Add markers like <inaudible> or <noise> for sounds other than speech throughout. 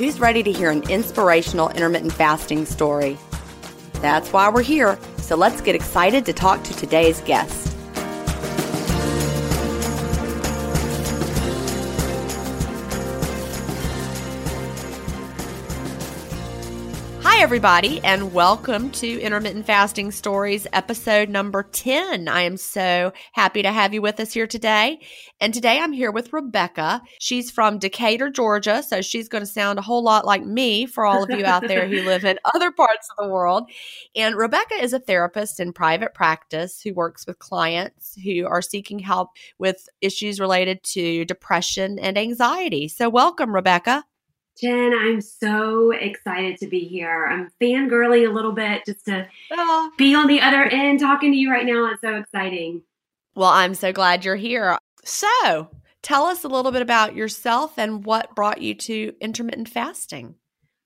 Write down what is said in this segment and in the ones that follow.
Who's ready to hear an inspirational intermittent fasting story? That's why we're here, so let's get excited to talk to today's guest. Hi, everybody, and welcome to Intermittent Fasting Stories, episode number 10. I am so happy to have you with us here today. And today I'm here with Rebecca. She's from Decatur, Georgia, so she's going to sound a whole lot like me for all of you out there who live in <laughs> other parts of the world. And Rebecca is a therapist in private practice who works with clients who are seeking help with issues related to depression and anxiety. So, welcome, Rebecca. Jen, I'm so excited to be here. I'm fangirly a little bit just to oh. be on the other end talking to you right now. It's so exciting. Well, I'm so glad you're here. So, tell us a little bit about yourself and what brought you to intermittent fasting.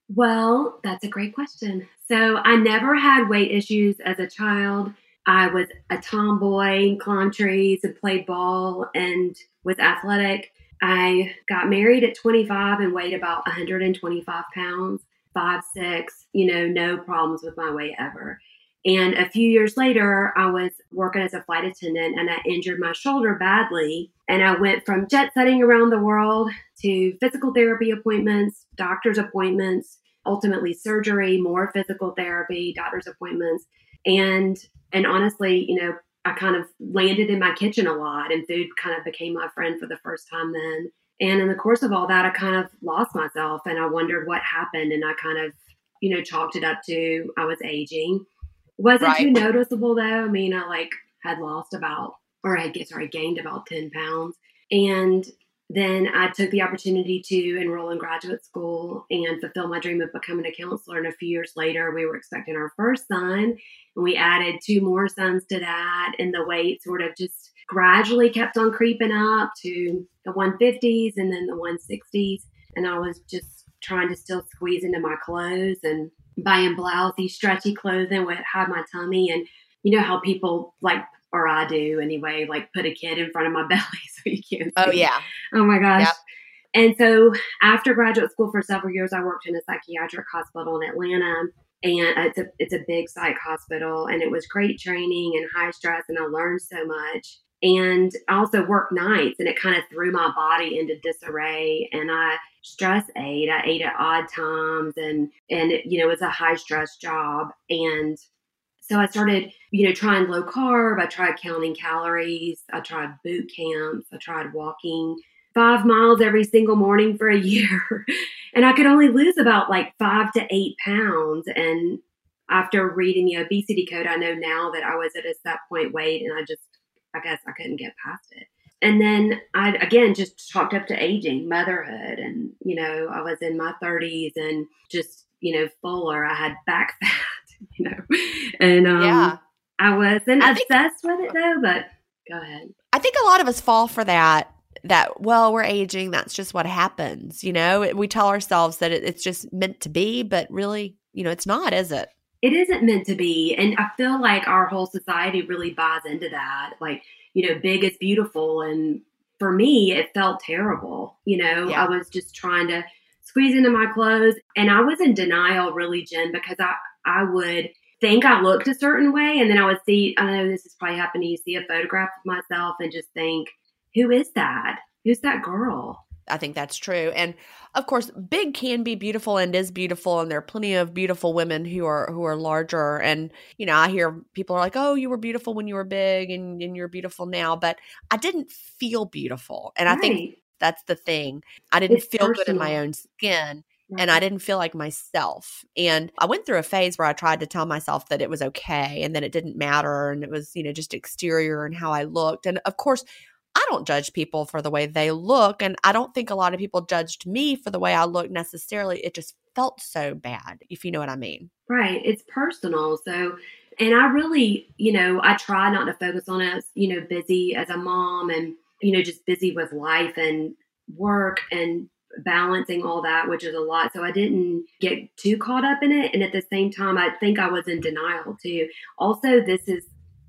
Well, that's a great question. So, I never had weight issues as a child. I was a tomboy, climbed trees and played ball and was athletic. I got married at 25 and weighed about 125 pounds, five, six, you know, no problems with my weight ever. And a few years later, I was working as a flight attendant and I injured my shoulder badly. And I went from jet setting around the world to physical therapy appointments, doctor's appointments, ultimately surgery, more physical therapy, doctor's appointments. And and honestly, you know, I kind of landed in my kitchen a lot and food kind of became my friend for the first time then. And in the course of all that, I kind of lost myself and I wondered what happened. And I kind of, you know, chalked it up to I was aging. Wasn't right. too noticeable though. I mean, I like had lost about, or I guess, sorry, gained about 10 pounds. And then I took the opportunity to enroll in graduate school and fulfill my dream of becoming a counselor. And a few years later, we were expecting our first son, and we added two more sons to that. And the weight sort of just gradually kept on creeping up to the 150s and then the 160s. And I was just trying to still squeeze into my clothes and buying blousy, stretchy clothing would hide my tummy. And you know how people like, or I do anyway, like put a kid in front of my <laughs> belly so you can't. Oh, see. <laughs> Oh yeah. Oh my gosh. Yep. And so after graduate school for several years, I worked in a psychiatric hospital in Atlanta. And uh, it's a it's a big psych hospital, and it was great training and high stress, and I learned so much. And I also worked nights, and it kind of threw my body into disarray. And I stress ate. I ate at odd times, and and it, you know it's a high stress job. And so I started, you know, trying low carb. I tried counting calories. I tried boot camps. I tried walking five miles every single morning for a <laughs> year. and I could only lose about like five to eight pounds. And after reading the obesity code, I know now that I was at a set point weight and I just, I guess I couldn't get past it. And then I, again, just chalked up to aging, motherhood. And, you know, I was in my 30s and just, you know, fuller. I had back fat, <laughs> you know, and um, yeah. I wasn't I obsessed think, with it though, but go ahead. I think a lot of us fall for that that well we're aging that's just what happens you know we tell ourselves that it's just meant to be but really you know it's not is it it isn't meant to be and i feel like our whole society really buys into that like you know big is beautiful and for me it felt terrible you know yeah. i was just trying to squeeze into my clothes and i was in denial really jen because i i would think i looked a certain way and then i would see i know this is probably happening you see a photograph of myself and just think who is that? Who's that girl? I think that's true. And of course, big can be beautiful and is beautiful and there are plenty of beautiful women who are who are larger and you know, I hear people are like, "Oh, you were beautiful when you were big and and you're beautiful now." But I didn't feel beautiful. And right. I think that's the thing. I didn't it's feel personal. good in my own skin. Right. And I mm-hmm. didn't feel like myself. And I went through a phase where I tried to tell myself that it was okay and that it didn't matter and it was, you know, just exterior and how I looked. And of course, I don't judge people for the way they look. And I don't think a lot of people judged me for the way I look necessarily. It just felt so bad, if you know what I mean. Right. It's personal. So, and I really, you know, I try not to focus on it, you know, busy as a mom and, you know, just busy with life and work and balancing all that, which is a lot. So I didn't get too caught up in it. And at the same time, I think I was in denial too. Also, this is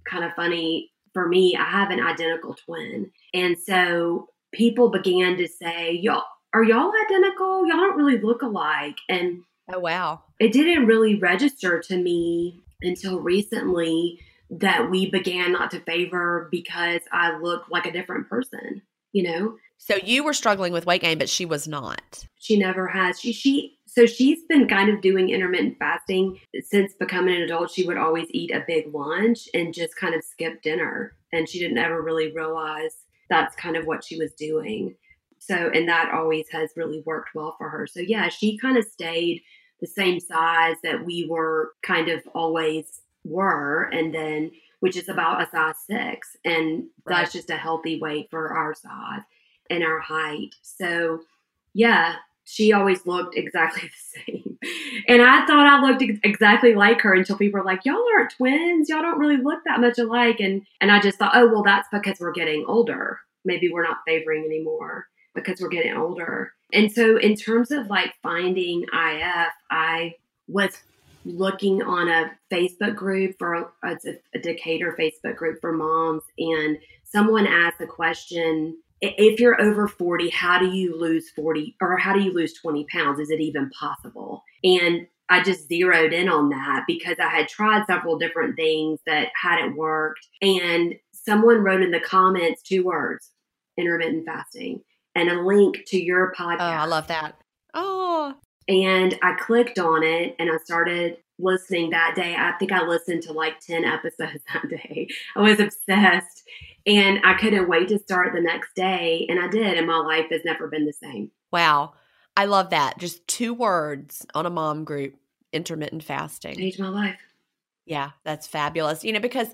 kind of funny for me, I have an identical twin. And so people began to say, Y'all, are y'all identical? Y'all don't really look alike. And oh, wow. It didn't really register to me until recently that we began not to favor because I looked like a different person, you know? So you were struggling with weight gain, but she was not. She never has. She she so she's been kind of doing intermittent fasting since becoming an adult. She would always eat a big lunch and just kind of skip dinner. And she didn't ever really realize that's kind of what she was doing. So, and that always has really worked well for her. So, yeah, she kind of stayed the same size that we were kind of always were. And then, which is about a size six. And right. that's just a healthy weight for our size and our height. So, yeah, she always looked exactly <laughs> the same. And I thought I looked ex- exactly like her until people were like, y'all aren't twins. Y'all don't really look that much alike. And, and I just thought, oh, well, that's because we're getting older. Maybe we're not favoring anymore because we're getting older. And so, in terms of like finding IF, I was looking on a Facebook group for a, a Decatur Facebook group for moms, and someone asked a question if you're over 40, how do you lose 40 or how do you lose 20 pounds? Is it even possible? And I just zeroed in on that because I had tried several different things that hadn't worked. And someone wrote in the comments two words intermittent fasting and a link to your podcast. Oh, I love that. Oh. And I clicked on it and I started listening that day. I think I listened to like 10 episodes <laughs> that day. I was obsessed. And I couldn't wait to start the next day. And I did. And my life has never been the same. Wow. I love that. Just two words on a mom group intermittent fasting. Changed my life. Yeah, that's fabulous. You know, because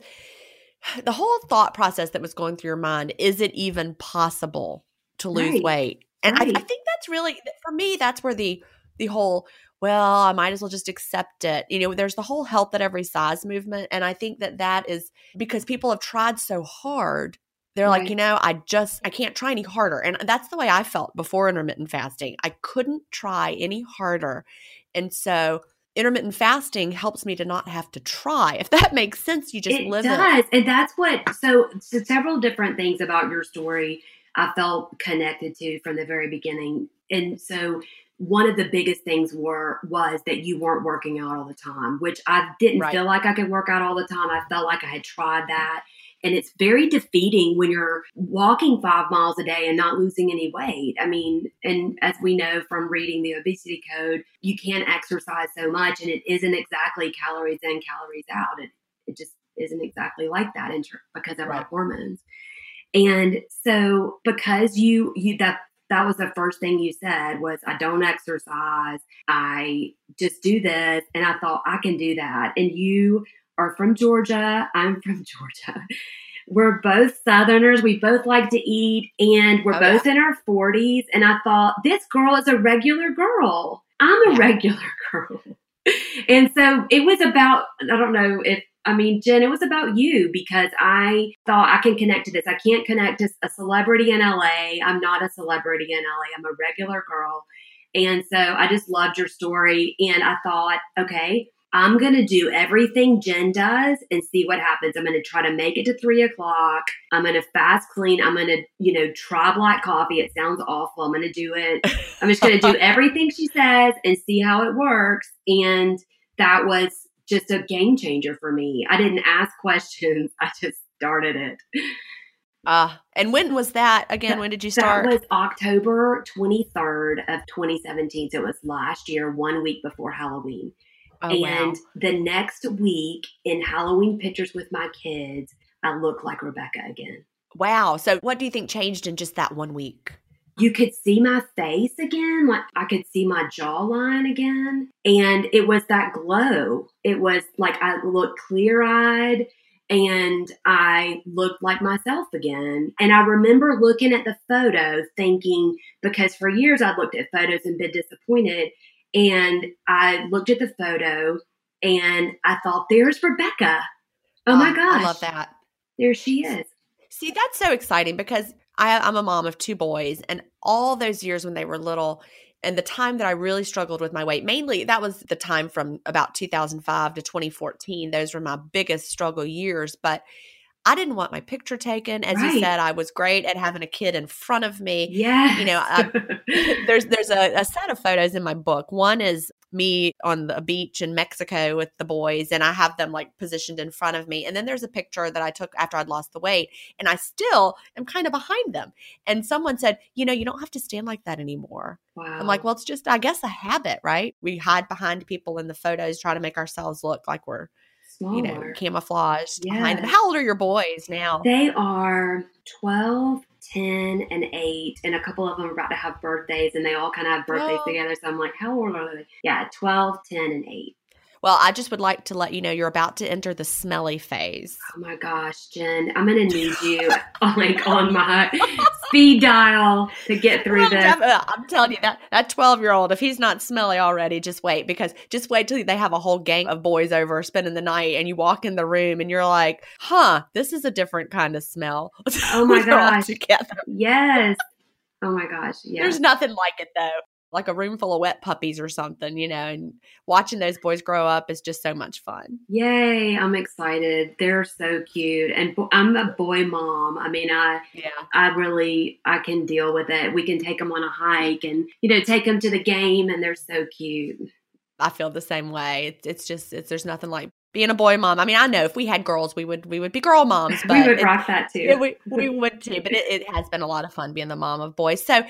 the whole thought process that was going through your mind is it even possible to lose right. weight? And right. I, I think that's really, for me, that's where the, the whole well, I might as well just accept it. You know, there's the whole health at every size movement. And I think that that is because people have tried so hard They're right. like, you know, I just I can't try any harder. And that's the way I felt before intermittent fasting. I couldn't try any harder. And so intermittent fasting helps me to not have to try. If that <laughs> makes sense, you just it live does. it. And that's what so, so several different things about your story I felt connected to from the very beginning. And so one of the biggest things were was that you weren't working out all the time, which I didn't right. feel like I could work out all the time. I felt like I had tried that. And it's very defeating when you're walking five miles a day and not losing any weight. I mean, and as we know from reading the obesity code, you can't exercise so much and it isn't exactly calories in, calories out. It, it just isn't exactly like that in, because of right. our hormones. And so because you you that that was the first thing you said was I don't exercise. I just do this and I thought I can do that. And you are from Georgia. I'm from <laughs> Georgia. We're both Southerners. We both like to eat and we're oh, both yeah. in our 40s. And I thought, this girl is a regular girl. I'm a yeah. regular <laughs> girl. and so it was about, I don't know if I mean, Jen, it was about you because I thought I can connect to this. I can't connect to a celebrity in LA. I'm not a celebrity in LA. I'm a regular girl. And so I just loved your story. And I thought, okay, I'm going to do everything Jen does and see what happens. I'm going to try to make it to three o'clock. I'm going to fast clean. I'm going to, you know, try black coffee. It sounds awful. I'm going to do it. I'm just going to do <laughs> everything she says and see how it works. And that was just a game changer for me. I didn't ask questions, <laughs> I just started it. Uh, and when was that again? when did you start? That was October 23rd of 2017. So it was last year, one week before Halloween. Oh, and wow. the next week in Halloween pictures with my kids, I look like Rebecca again. Wow. So what do you think changed in just that one week? You could see my face again. Like I could see my jawline again. And it was that glow. It was like I looked clear eyed and I looked like myself again. And I remember looking at the photo thinking, because for years I'd looked at photos and been disappointed. And I looked at the photo and I thought, there's Rebecca. Oh, oh my gosh. I love that. There she is. See, that's so exciting because I, I'm a mom of two boys, and all those years when they were little, and the time that I really struggled with my weight, mainly that was the time from about 2005 to 2014. Those were my biggest struggle years. But I didn't want my picture taken. As right. you said, I was great at having a kid in front of me. Yeah. You know, I, <laughs> there's there's a, a, set of photos in my book. One is me on the beach in Mexico with the boys, and I have them like positioned in front of me. And then there's a picture that I took after I'd lost the weight, and I still am kind of behind them. And someone said, you know, you don't have to stand like that anymore. Wow. I'm like, well, it's just, I guess, a habit, right? We hide behind people in the photos, try to make ourselves look like we're Smaller. you know, camouflaged yes. behind them. How old are your boys now? They are 12, 10, and 8. And a couple of them are about to have birthdays, and they all kind of have birthdays oh. together. So I'm like, how old are they? Yeah, 12, 10, and 8. Well, I just would like to let you know you're about to enter the smelly phase. Oh my gosh, Jen, I'm gonna need you <laughs> like on my speed dial to get through this. Uh, I'm telling you that that 12 year old, if he's not smelly already, just wait because just wait till they have a whole gang of boys over spending the night, and you walk in the room and you're like, "Huh, this is a different kind of smell." Oh my <laughs> gosh! Yes. Oh my gosh. Yeah. There's nothing like it though like a room full of wet puppies or something, you know, and watching those boys grow up is just so much fun. Yay, I'm excited. They're so cute. And I'm a boy mom. I mean, I yeah. I really I can deal with it. We can take them on a hike and you know, take them to the game and they're so cute. I feel the same way. It's, it's just it's there's nothing like being a boy mom. I mean, I know if we had girls, we would we would be girl moms. <laughs> But we would it, rock that too. It, we we <laughs> would too. But it, it, has been a lot of fun being the mom of boys. So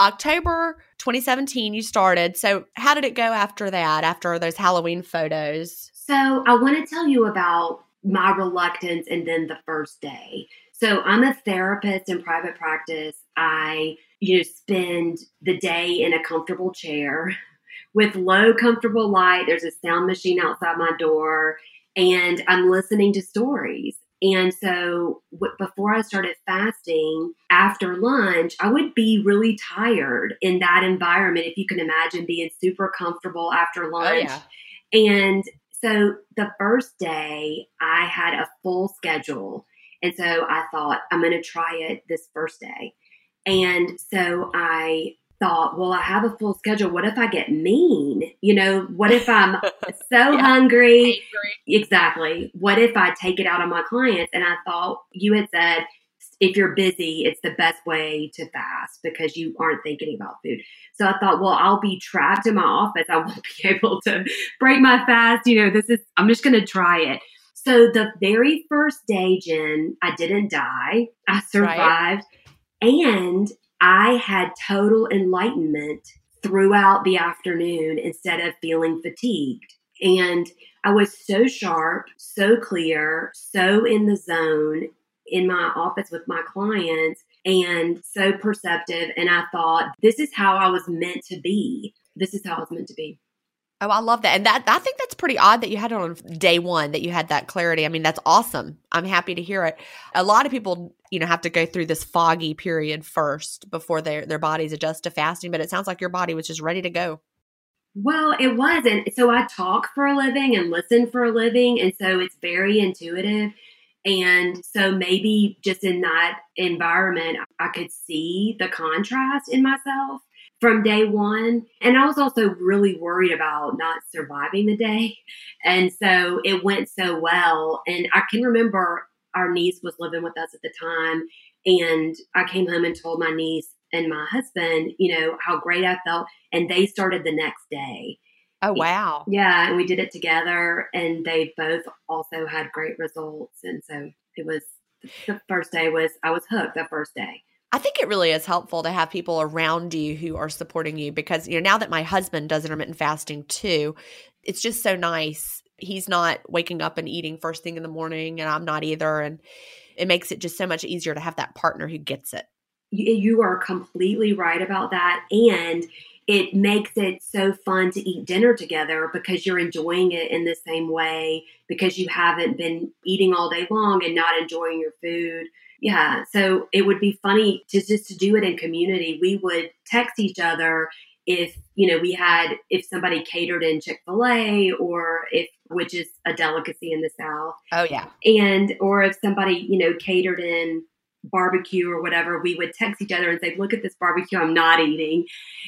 October 2017, you started. So, how did it go after that, after those Halloween photos? So, I want to tell you about my reluctance and then the first day. So, I'm a therapist in private practice. I, you know, spend the day in a comfortable chair <laughs> with low, comfortable light. There's a sound machine outside my door, and I'm listening to stories. And so w- before I started fasting, after lunch, I would be really tired in that environment. If you can imagine being super comfortable after oh, lunch. Oh, yeah. And so the first day, I had a full schedule And so I thought, I'm going to try it this first day. And so I thought, well, I have a full schedule. What if I get mean? You know, what if I'm <laughs> so yeah. hungry? Exactly. What if I take it out on my clients? And I thought you had said, if you're busy, it's the best way to fast because you aren't thinking about food. So I thought, well, I'll be trapped in my office. I won't <laughs> be able to break my fast. You know, this is, I'm just going to try it. So the very first day, Jen, I didn't die. I survived. Right. And I had total enlightenment throughout the afternoon instead of feeling fatigued. And I was so sharp, so clear, so in the zone in my office with my clients and so perceptive. And I thought, this is how I was meant to be. This is how I was meant to be. Oh, I love that. And that I think that's pretty odd that you had it on day one, that you had that clarity. I mean, that's awesome. I'm happy to hear it. A lot of people, you know, have to go through this foggy period first before their their bodies adjust to fasting, but it sounds like your body was just ready to go. Well, it was. And so I talk for a living and listen for a living. And so it's very intuitive. And so maybe just in that environment, I could see the contrast in myself from day one. And I was also really worried about not surviving the day. And so it went so well. And I can remember our niece was living with us at the time. And I came home and told my niece and my husband, you know, how great I felt. And they started the next day. Oh, wow. Yeah. And we did it together. And they both also had great results. And so it was the first day was, I was hooked the first day. I think it really is helpful to have people around you who are supporting you because you know now that my husband does intermittent fasting too, it's just so nice. He's not waking up and eating first thing in the morning and I'm not either and it makes it just so much easier to have that partner who gets it. Eh, you are completely right about that and it makes it so fun to eat dinner together because you're enjoying it in the same way because you haven't been eating all day long and not enjoying your food yeah. So it would be funny to just to do it in community. We would text each other if, you know, we had, if somebody catered in Chick fil A or if, which is a delicacy in the South. Oh, yeah. And, or if somebody, you know, catered in barbecue or whatever, we would text each other and say, Look at this barbecue I'm not eating.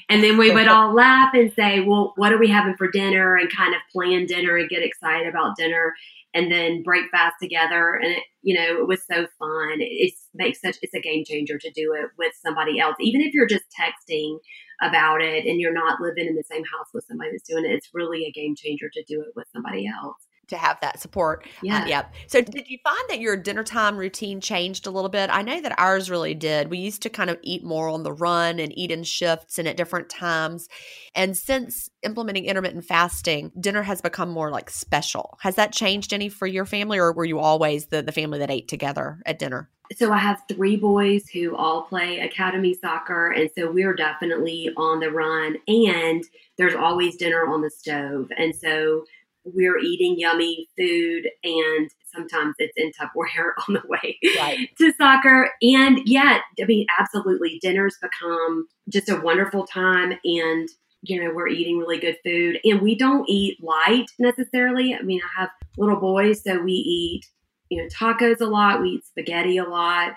And then we would <laughs> all laugh and say, Well, what are we having for dinner? And kind of plan dinner and get excited about dinner and then break fast together. And it, you know, it was so fun. It, makes such, it's a game changer to do it with somebody else. Even if you're just texting about it and you're not living in the same house with somebody that's doing it, it's really a game changer to do it with somebody else to have that support. Uh, yeah. Uh, yep. So did you find that your dinner time routine changed a little bit? I know that ours really did. We used to kind of eat more on the run and eat in shifts and at different times. And since implementing intermittent fasting, dinner has become more like special. Has that changed any for your family or were you always the, the family that ate together at dinner? So I have three boys who all play academy soccer. And so we're definitely on the run and there's always dinner on the stove. And so we're eating yummy food and sometimes it's in Tupperware <laughs> on the way right. to soccer. And yet, I mean, absolutely, dinners become just a wonderful time. And, you know, we're eating really good food. And we don't eat light necessarily. I mean, I have little boys, so we eat, you know, tacos a lot, we eat spaghetti a lot,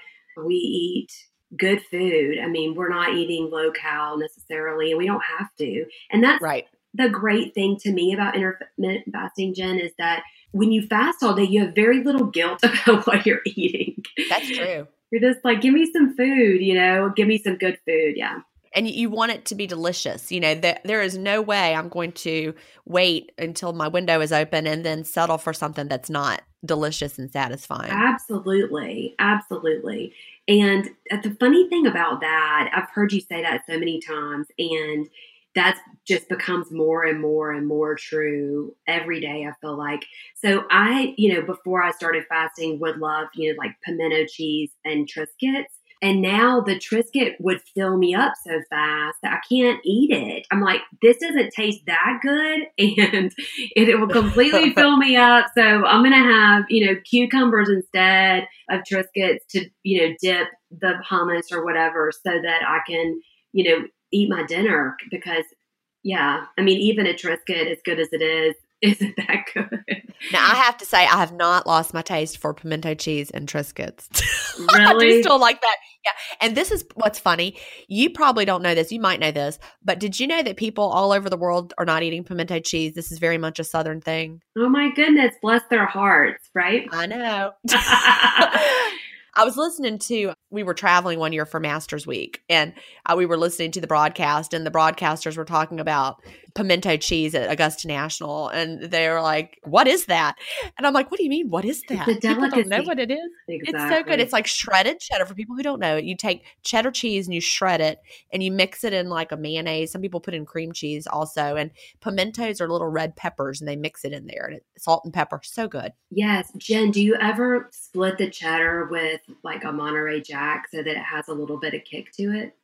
we eat good food. I mean, we're not eating low cal necessarily, and we don't have to. And that's right the great thing to me about intermittent fasting, Jen, is that when you fast all day, you have very little guilt <laughs> about what you're eating. That's true. You're just like, give me some food, you know, give me some good food. Yeah. And you want it to be delicious. You know, there, there is no way I'm going to wait until my window is open and then settle for something that's not delicious and satisfying. Absolutely. Absolutely. And uh, the funny thing about that, I've heard you say that so many times. And that just becomes more and more and more true every day i feel like so i you know before i started fasting would love you know like pimento cheese and triscuits and now the Triscuit would fill me up so fast that I can't eat it. I'm like, this doesn't taste that good. <laughs> And it, will completely <laughs> fill me up. So I'm going to have, you know, cucumbers instead of Triscuits to, you know, dip the hummus or whatever so that I can, you know, eat my dinner because yeah, I mean, even a Triscuit, as good as it is, <laughs> Isn't that good? Now I have to say I have not lost my taste for pimento cheese and Triscuits. Really? <laughs> I do still like that. Yeah. And this is what's funny. You probably don't know this. You might know this, but did you know that people all over the world are not eating pimento cheese? This is very much a southern thing. Oh my goodness, bless their hearts, right? I know. <laughs> I was listening to, we were traveling one year for Masters Week, and uh, we were listening to the broadcast, and the broadcasters were talking about pimento cheese at Augusta National, and they were like, "What is that?" And I'm like, "What do you mean? What is that?" It's People don't know what it is. exactly. It's so good. It's like shredded cheddar. For people who don't know it, you take cheddar cheese and you shred it, and you mix it in like a mayonnaise. Some people put in cream cheese also, and pimentos are little red peppers, and they mix it in there, and it's salt and pepper. So good. yes, Jen. Do you ever split the cheddar with like a Monterey Jack so that it has a little bit of kick to it?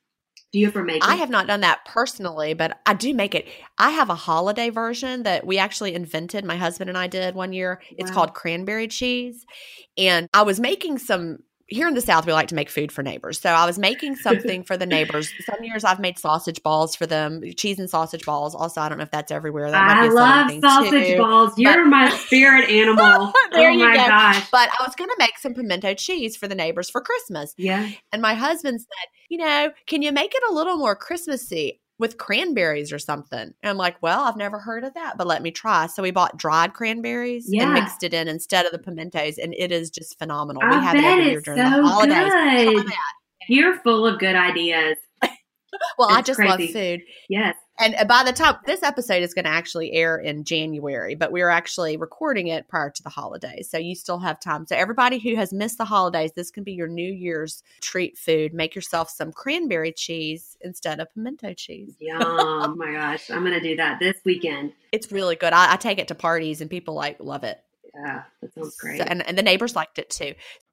Do you ever make? I have not done that personally, but I do make it. I have a holiday version that we actually invented. My husband and I did one year. It's Wow. called cranberry cheese. And I was making some here in the South, we like to make food for neighbors. So I was making something for the neighbors. <laughs> Some years I've made sausage balls for them, cheese and sausage balls. Also, I don't know if that's everywhere. That might I love sausage too. balls. You're my <laughs> spirit animal. <laughs> There oh you my go. gosh. But I was going to make some pimento cheese for the neighbors for Christmas. Yeah. And my husband said, you know, can you make it a little more Christmassy with cranberries or something? And I'm like, well, I've never heard of that, but let me try. So we bought dried cranberries Yeah. and mixed it in instead of the pimentos, and it is just phenomenal. I we have it every year during the holidays. Good. You're full of good ideas. <laughs> Well, I It's just love food. Yes. And uh, by the time this episode is going to actually air in January, but we're actually recording it prior to the holidays. So you still have time. So everybody who has missed the holidays, this can be your New Year's treat food. Make yourself some cranberry cheese instead of pimento cheese. Yum. oh my gosh. I'm going to do that this weekend. It's really good. I, I take it to parties and people like love it. Yeah, that sounds great. So- and, and the neighbors liked it too.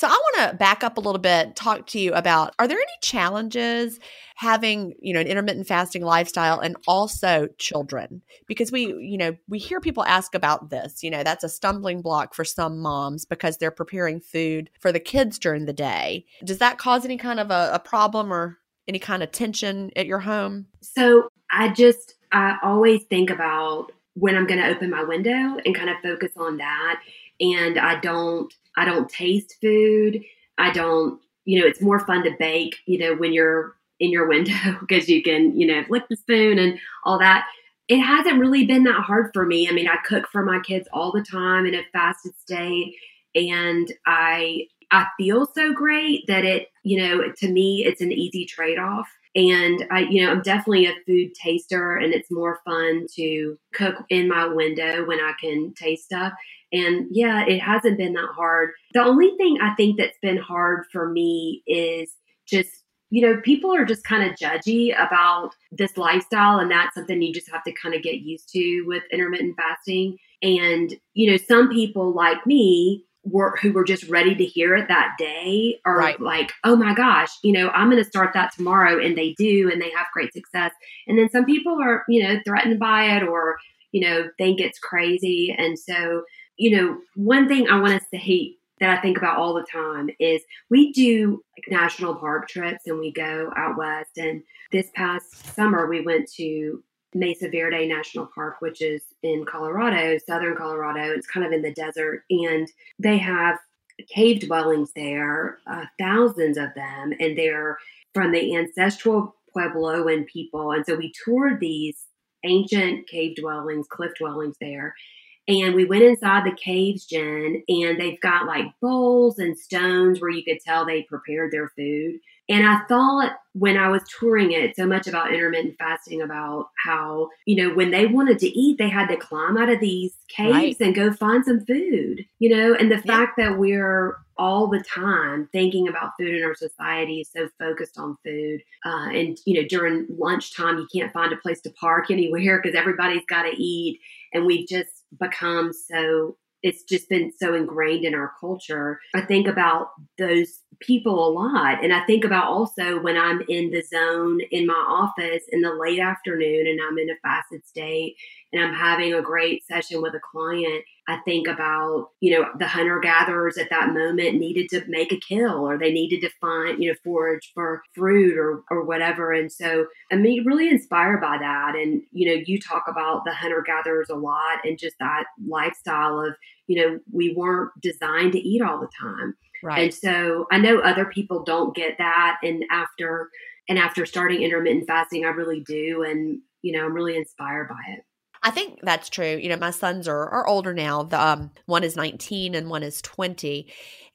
So I want to back up a little bit, talk to you about are there any challenges having, you know, an intermittent fasting lifestyle and also children? Because we, you know, we hear people ask about this, you know, that's a stumbling block for some moms because they're preparing food for the kids during the day. Does that cause any kind of a, a problem or any kind of tension at your home? So I just, I always think about when I'm going to open my window and kind of focus on that. And I don't, I don't taste food. I don't, you know, it's more fun to bake, you know, when you're in your window <laughs> because you can, you know, lick the spoon and all that. It hasn't really been that hard for me. I mean, I cook for my kids all the time in a fasted state and I I feel so great that it, you know, to me, it's an easy trade off. And I, you know, I'm definitely a food taster and it's more fun to cook in my window when I can taste stuff. And yeah, it hasn't been that hard. The only thing I think that's been hard for me is just you know, people are just kind of judgy about this lifestyle, and that's something you just have to kind of get used to with intermittent fasting. And, you know, some people like me were who were just ready to hear it that day are right. like, oh my gosh, you know, I'm going to start that tomorrow. And they do, and they have great success. And then some people are, you know, threatened by it or, you know, think it's crazy. And so, you know, one thing I want us to say that I think about all the time is we do like national park trips and we go out west. And this past summer, we went to Mesa Verde National Park, which is in Colorado, southern Colorado. It's kind of in the desert, and they have cave dwellings there, uh, thousands of them, and they're from the ancestral Puebloan people. And so we toured these ancient cave dwellings, cliff dwellings there. And we went inside the caves, Jen, and they've got like bowls and stones where you could tell they prepared their food. And I thought when I was touring it so much about intermittent fasting, about how, you know, when they wanted to eat, they had to climb out of these caves right. and go find some food, you know, and the yeah. fact that we're all the time thinking about food in our society is so focused on food. Uh, and, you know, during lunchtime, you can't find a place to park <laughs> anywhere because everybody's got to eat. And we've just become so it's just been so ingrained in our culture. I think about those people a lot. And I think about also when I'm in the zone in my office in the late afternoon and I'm in a fasted state and I'm having a great session with a client, I think about, you know, the hunter gatherers at that moment needed to make a kill or they needed to find, you know, forage for fruit or, or whatever. And so I'm really inspired by that. And, you know, you talk about the hunter gatherers a lot and just that lifestyle of, you know, we weren't designed to eat all the time. Right. And so I know other people don't get that. And after, and after starting intermittent fasting, I really do. And, you know, I'm really inspired by it. I think that's true. You know, my sons are are older now. The um, one is 19 and one is 20.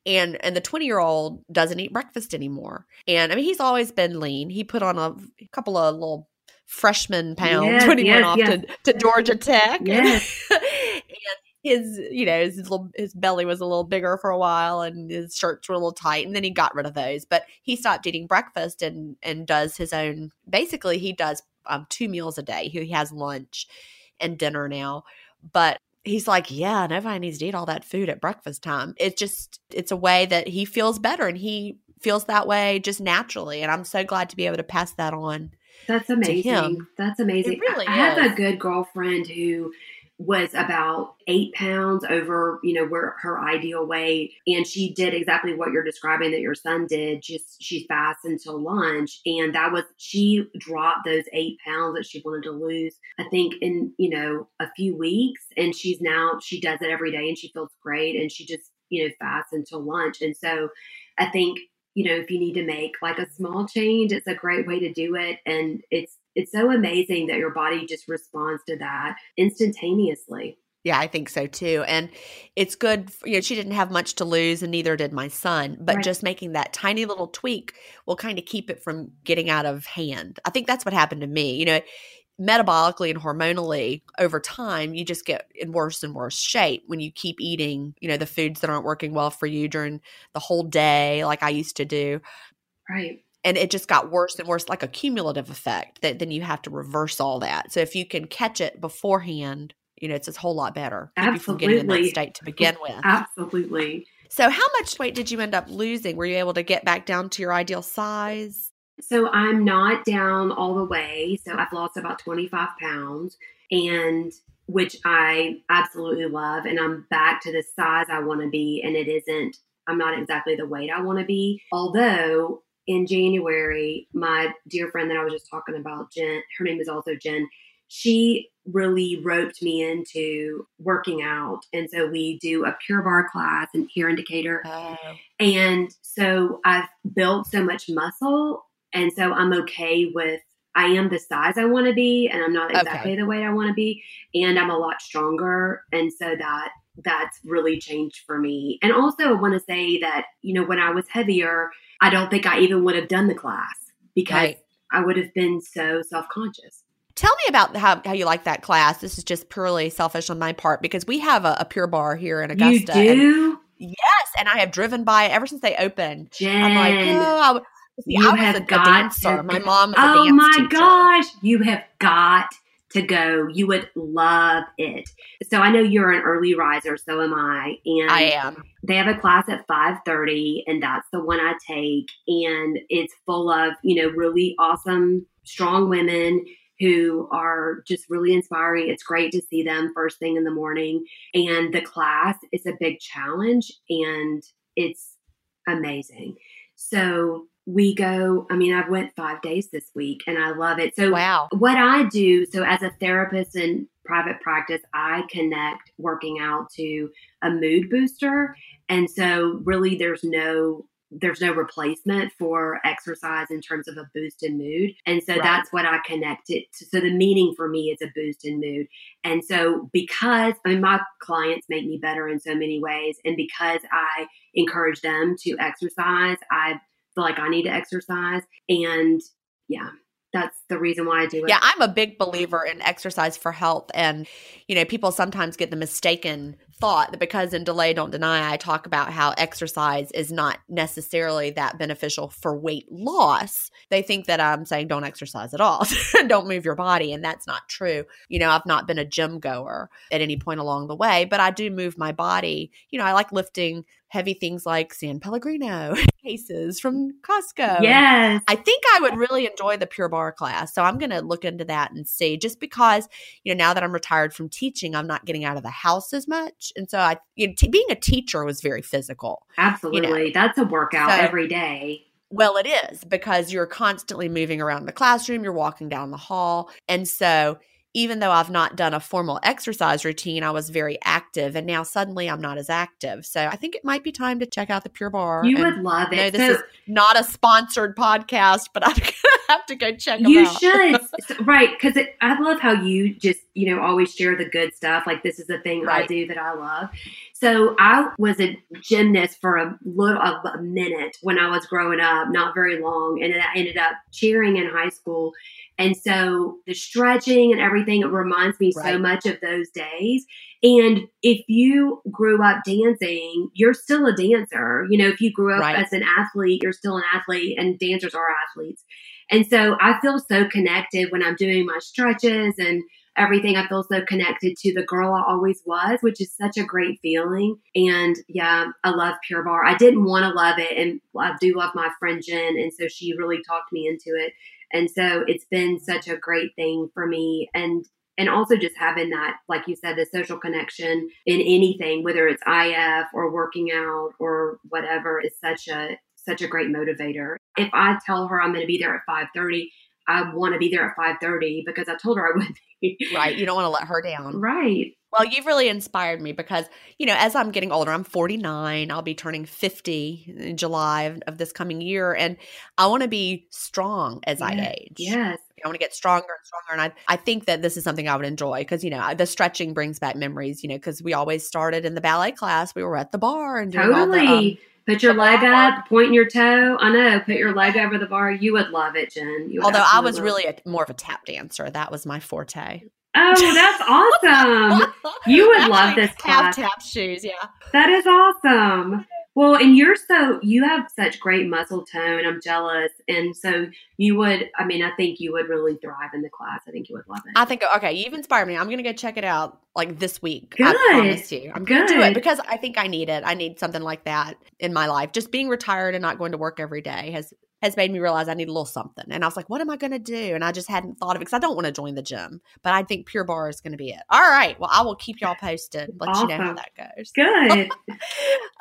And and the 20 year old doesn't eat breakfast anymore. And I mean, he's always been lean. He put on a couple of little freshman pounds yes, when he yes, went off yes. to, to Georgia Tech. <laughs> And his you know his little his belly was a little bigger for a while and his shirts were a little tight and then he got rid of those but he stopped eating breakfast and and does his own basically he does um, two meals a day he has lunch and dinner now. But he's like, yeah, nobody needs to eat all that food at breakfast time. It's just, it's a way that he feels better and he feels that way just naturally. And I'm so glad to be able to pass that on. That's amazing. That's amazing. Really I, I have a good girlfriend who was about eight pounds over, you know, where her ideal weight. And she did exactly what you're describing that your son did. Just she fasted until lunch. And that was, she dropped those eight pounds that she wanted to lose, I think, in, you know, a few weeks. And she's now, she does it every day and she feels great. And she just, you know, fasts until lunch. And so I think you know, if you need to make like a small change, it's a great way to do it. And it's it's so amazing that your body just responds to that instantaneously. Yeah, I think so too. And it's good, for, you know, she didn't have much to lose and neither did my son, but right. just making that tiny little tweak will kind of keep it from getting out of hand. I think that's what happened to me. You know, metabolically and hormonally over time you just get in worse and worse shape when you keep eating you know the foods that aren't working well for you during the whole day like i used to do. Right. And it just got worse and worse like a cumulative effect that then you have to reverse all that. So if you can catch it beforehand you know it's a whole lot better absolutely from getting in that state to begin with. Absolutely. So how much weight did you end up losing? Were you able to get back down to your ideal size so I'm not down all the way. So I've lost about 25 pounds and which I absolutely love. And I'm back to the size I want to be. And it isn't, I'm not exactly the weight I want to be. Although in January, my dear friend that I was just talking about, Jen, her name is also Jen, she really roped me into working out. And so we do a pure barre class and here indicator. Oh. And so I've built so much muscle and so I'm okay with I am the size I want to be, and I'm not exactly Okay. the weight I want to be, and I'm a lot stronger, and so that that's really changed for me. And also, I want to say that you know when I was heavier, I don't think I even would have done the class because Right. I would have been so self conscious. Tell me about how, how you like that class. This is just purely selfish on my part because we have a, a Pure Barre here in You Augusta. and- do, yes, and I have driven by it ever since they opened. Jen. I'm like, oh, see, you have a, a got dancer. to- My mom a oh my teacher. gosh, you have got to go. You would love it. So I know you're an early riser, so am I. And I am. they have a class at 5.30 and that's the one i take and it's full of you know really awesome strong women who are just really inspiring it's great to see them first thing in the morning and the class is a big challenge and it's amazing so we go i mean i've went five days this week and i love it so Wow. what I do, so as a therapist in private practice, I connect working out to a mood booster. And so really there's no there's no replacement for exercise in terms of a boost in mood. And so Right. that's what I connect it to. So the meaning for me is a boost in mood. And so because I mean my clients make me better in so many ways and because I encourage them to exercise, I like I need to exercise and yeah, that's the reason why I do it. Yeah, I'm a big believer in exercise for health. And, you know, people sometimes get the mistaken thought that because in Delay Don't Deny, I talk about how exercise is not necessarily that beneficial for weight loss. They think that I'm saying don't exercise at all, <laughs> don't move your body. And that's not true. You know, I've not been a gym goer at any point along the way, but I do move my body. You know, I like lifting heavy things like San Pellegrino <laughs> cases from Costco. Yes. I think I would really enjoy the Pure Barre class. So I'm going to look into that and see just because, you know, now that I'm retired from teaching, I'm not getting out of the house as much. And so I, you know, t- being a teacher was very physical. Absolutely. That's a workout So- every day. Well, it is because you're constantly moving around the classroom, you're walking down the hall. And so even though I've not done a formal exercise routine, I was very active. And now suddenly I'm not as active. So I think it might be time to check out the Pure Barre. You would love no, it. this so is not a sponsored podcast, but to <laughs> <laughs> have to go check them you out. should. <laughs> So- right. Because I love how you just, you know, always share the good stuff. Like this is a thing I do that I love. So I was a gymnast for a little a, a minute when I was growing up, not very long, and then I ended up cheering in high school. And so the stretching and everything it reminds me so much of those days. And if you grew up dancing, you're still a dancer. You know, if you grew up Right. as an athlete, you're still an athlete, and dancers are athletes. And so I feel so connected when I'm doing my stretches and everything. I feel so connected to the girl I always was, which is such a great feeling. And yeah, I love Pure Barre. I didn't want to love it, and I do love my friend Jen, and so she really talked me into it. And so it's been such a great thing for me. And and also just having that, like you said, the social connection in anything, whether it's IF or working out or whatever, is such a such a great motivator. If I tell her I'm going to be there at five thirty, I want to be there at five thirty because I told her I would be. Right. You don't want to let her down. Right. Well, you've really inspired me because, you know, as I'm getting older, I'm 49. I'll be turning 50 in July of, this coming year. And I want to be strong as I age. Yes. I want to get stronger and stronger. And I, I think that this is something I would enjoy because, you know, the stretching brings back memories, you know, because we always started in the ballet class. We were at the bar and doing all the, um, Put your leg up, point your toe. I know. Put your leg over the bar. You would love it, Gin. You although I was really a, more of a tap dancer. That was my forte. Oh, that's <laughs> awesome. You would love this class. Have tap shoes. Yeah. That is awesome. Well, and you're so you have such great muscle tone. I'm jealous, and so you would. I mean, I think you would really thrive in the class. I think you would love it. I think okay, you've inspired me. I'm gonna go check it out like this week. Good. I promise you. I'm gonna do it because I think I need it. I need something like that in my life. Just being retired and not going to work every day has has made me realize I need a little something. And I was like, what am I gonna do? And I just hadn't thought of it because I don't want to join the gym. But I think Pure Barre is gonna be it. All right. Well, I will keep y'all posted. Let you know how that goes. Good. <laughs>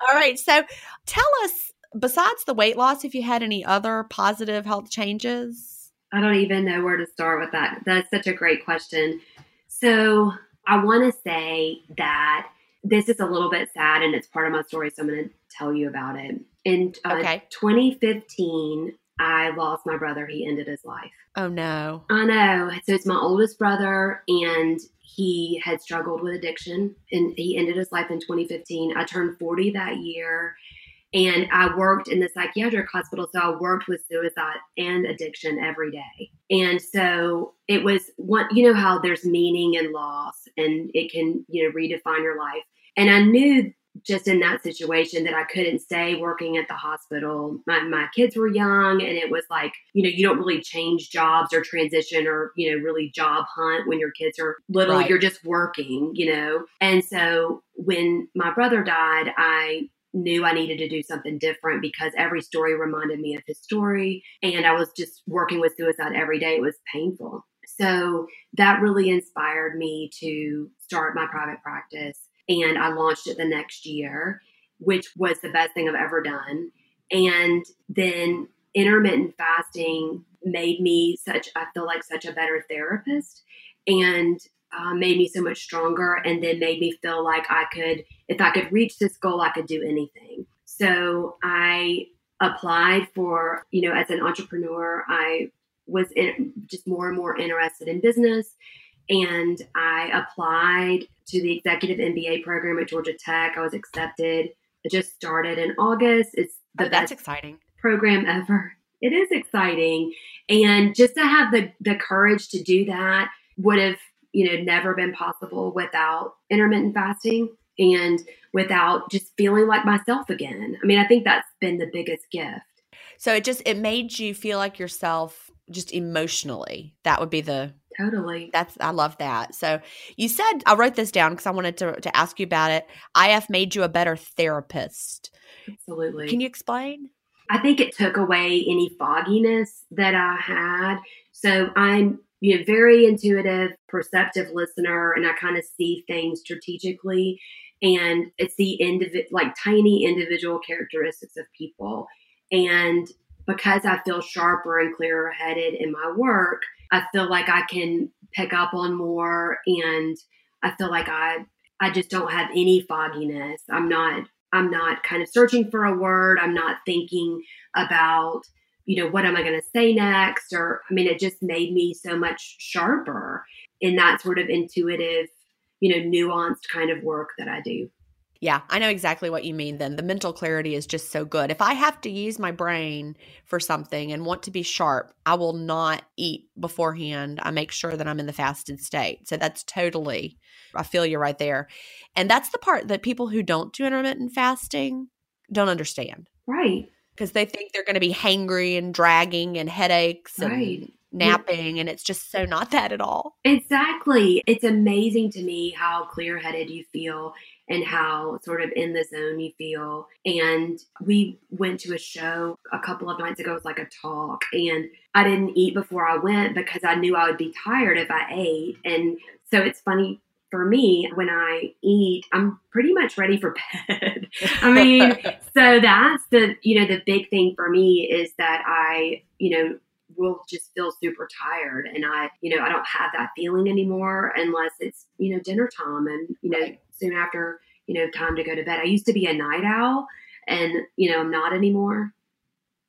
All right. So tell us, besides the weight loss, if you had any other positive health changes. I don't even know where to start with that. That's such a great question. So I want to say that this is a little bit sad and it's part of my story. So I'm going to tell you about it. In uh, Okay. 2015, I lost my brother. He ended his life. Oh no. I know. So it's my oldest brother, and he had struggled with addiction, and he ended his life in 2015. I turned 40 that year, and I worked in the psychiatric hospital. So I worked with suicide and addiction every day. And so it was one, you know, how there's meaning and loss, and it can, you know, redefine your life. And I knew just in that situation that I couldn't stay working at the hospital. My, my kids were young, and it was like, you know, you don't really change jobs or transition or, you know, really job hunt when your kids are little. Right. You're just working, you know. And so when my brother died, I knew I needed to do something different because every story reminded me of his story. And I was just working with suicide every day. It was painful. So that really inspired me to start my private practice and I launched it the next year, which was the best thing I've ever done. And then intermittent fasting made me such, I feel like such a better therapist and uh, made me so much stronger. And then made me feel like I could, if I could reach this goal, I could do anything. So I applied for, you know, as an entrepreneur, I was in, just more and more interested in business and I applied to the executive MBA program at Georgia Tech. I was accepted. I just started in August. It's the oh, that's exciting program ever. It is exciting, and just to have the the courage to do that would have you know never been possible without intermittent fasting and without just feeling like myself again. I mean, I think that's been the biggest gift. So it just it made you feel like yourself just emotionally. That would be the Totally. That's I love that. So you said I wrote this down because I wanted to to ask you about it. IF made you a better therapist. Absolutely. Can you explain? I think it took away any fogginess that I had. So I'm you know very intuitive, perceptive listener, and I kind of see things strategically and uh, it's the individual like tiny individual characteristics of people. And because I feel sharper and clearer headed in my work, I feel like I can pick up on more and I feel like I I just don't have any fogginess. I'm not I'm not kind of searching for a word. I'm not thinking about, you know, what am I going to say next or I mean it just made me so much sharper in that sort of intuitive, you know, nuanced kind of work that I do. Yeah, I know exactly what you mean then. The mental clarity is just so good. If I have to use my brain for something and want to be sharp, I will not eat beforehand. I make sure that I'm in the fasted state. So that's totally, I feel you right there. And that's the part that people who don't do intermittent fasting don't understand. Right. Because they think they're going to be hangry and dragging and headaches and right napping and it's just so not that at all. Exactly. It's amazing to me how clear-headed you feel and how sort of in the zone you feel. And we went to a show a couple of nights ago, it was like a talk, and I didn't eat before I went because I knew I would be tired if I ate. And so it's funny for me when I eat, I'm pretty much ready for <laughs> bed. I mean, <laughs> so that's the, you know, the big thing for me is that I, you know, will just feel super tired and I, you know, I don't have that feeling anymore unless it's, you know, dinner time and, you know, right. soon after, you know, time to go to bed. I used to be a night owl and, you know, I'm not anymore.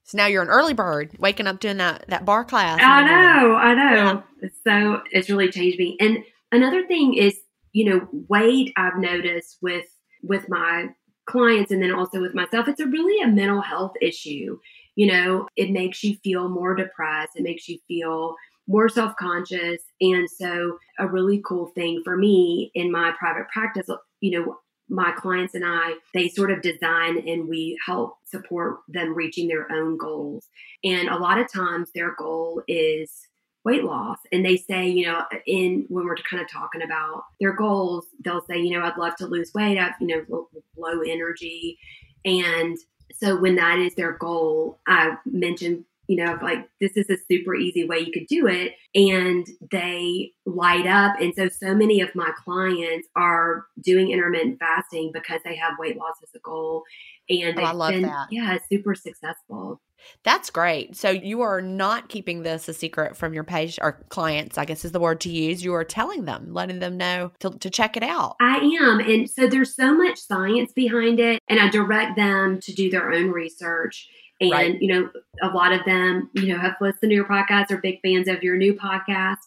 So now you're an early bird, waking up doing that that barre class. I know, I know. Yeah. So it's really changed me. And another thing is, you know, weight I've noticed with with my clients and then also with myself, it's a really a mental health issue you know, it makes you feel more depressed. It makes you feel more self conscious. And so, a really cool thing for me in my private practice, you know, my clients and I, they sort of design and we help support them reaching their own goals. And a lot of times their goal is weight loss. And they say, you know, in when we're kind of talking about their goals, they'll say, you know, I'd love to lose weight. I've, you know, low, low energy. And so when that is their goal, I mentioned, you know, like this is a super easy way you could do it. And they light up. And so, so many of my clients are doing intermittent fasting because they have weight loss as a goal. And oh, I love been, that. Yeah, super successful. That's great. So you are not keeping this a secret from your page or clients, I guess is the word to use. You are telling them, letting them know to, to check it out. I am. And so there's so much science behind it. And I direct them to do their own research. And, Right. you know, a lot of them, you know, have listened to your podcast, or big fans of your new podcast.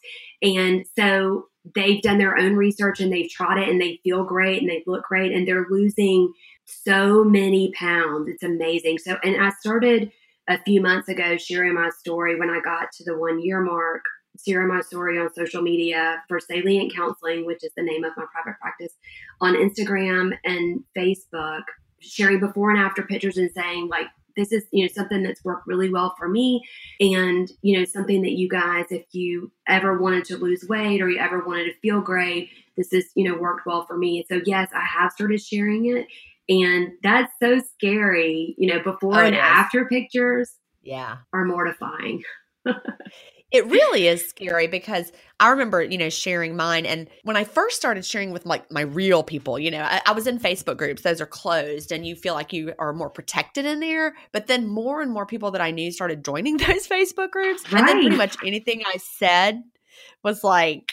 And so they've done their own research and they've tried it and they feel great and they look great and they're losing so many pounds. It's amazing. So, and I started a few months ago sharing my story when I got to the one year mark, sharing my story on social media for Salient Counseling, which is the name of my private practice, on Instagram and Facebook, sharing before and after pictures and saying, like, this is you know something that's worked really well for me. And you know something that you guys if you ever wanted to lose weight or you ever wanted to feel great this is you know worked well for me. So yes i have started sharing it and that's so scary you know before Oh, and after pictures Yeah. are mortifying <laughs> It really is scary because I remember, you know, sharing mine. And when I first started sharing with like my real people, you know, I, I was in Facebook groups, those are closed and you feel like you are more protected in there. But then more and more people that I knew started joining <laughs> those Facebook groups. And then pretty much anything I said was like,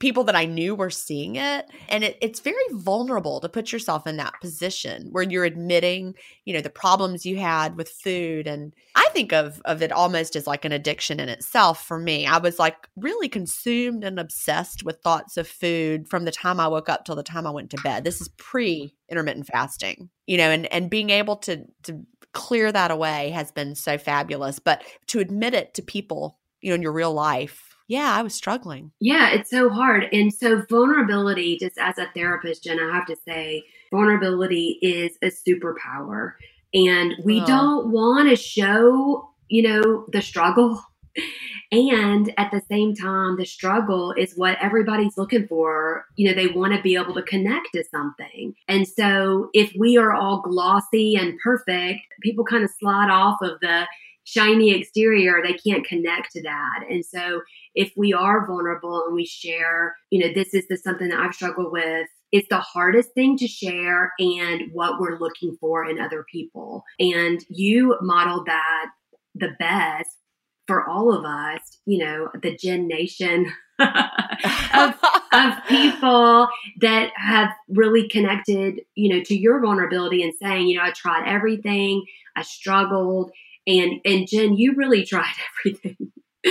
people that I knew were seeing it. And it, it's very vulnerable to put yourself in that position where you're admitting, you know, the problems you had with food. And I think of, of it almost as like an addiction in itself for me. I was like really consumed and obsessed with thoughts of food from the time I woke up till the time I went to bed. This is pre intermittent fasting, you know, and, and being able to, to clear that away has been so fabulous. But to admit it to people, you know, in your real life, yeah, I was struggling. Yeah, it's so hard. And so, vulnerability, just as a therapist, Gin, I have to say, vulnerability is a superpower. And we Oh. don't want to show, you know, the struggle. And at the same time, the struggle is what everybody's looking for. You know, they want to be able to connect to something. And so, if we are all glossy and perfect, people kind of slide off of the shiny exterior. They can't connect to that. And so, if we are vulnerable and we share, you know, this is the something that I've struggled with. It's the hardest thing to share and what we're looking for in other people. And you modeled that the best for all of us, you know, the Gen Nation <laughs> of, of <laughs> people that have really connected, you know, to your vulnerability and saying, you know, I tried everything, I struggled. And and Gin, you really tried <laughs> everything.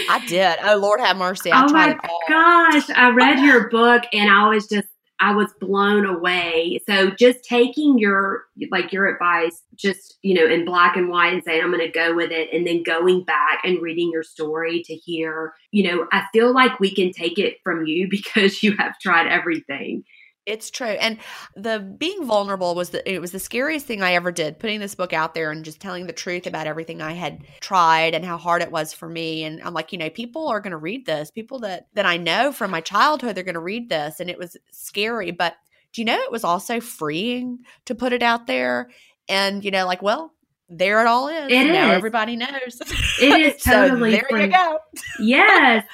I did. Oh Lord have mercy. I oh my gosh. I read your book and I was just I was blown away. So just taking your like your advice just, you know, in black and white and saying I'm going to go with it and then going back and reading your story to hear, you know, I feel like we can take it from you <laughs> because you have tried everything. It's true. And the being vulnerable was the it was the scariest thing I ever did, putting this book out there and just telling the truth about everything I had tried and how hard it was for me. And I'm like, you know, people are gonna read this. People that that I know from my childhood, they're gonna read this. And it was scary. But do you know it was also freeing to put it out there? And, you know, like, well, there it all is. It now is. everybody knows. It is <laughs> So totally there you go. yes,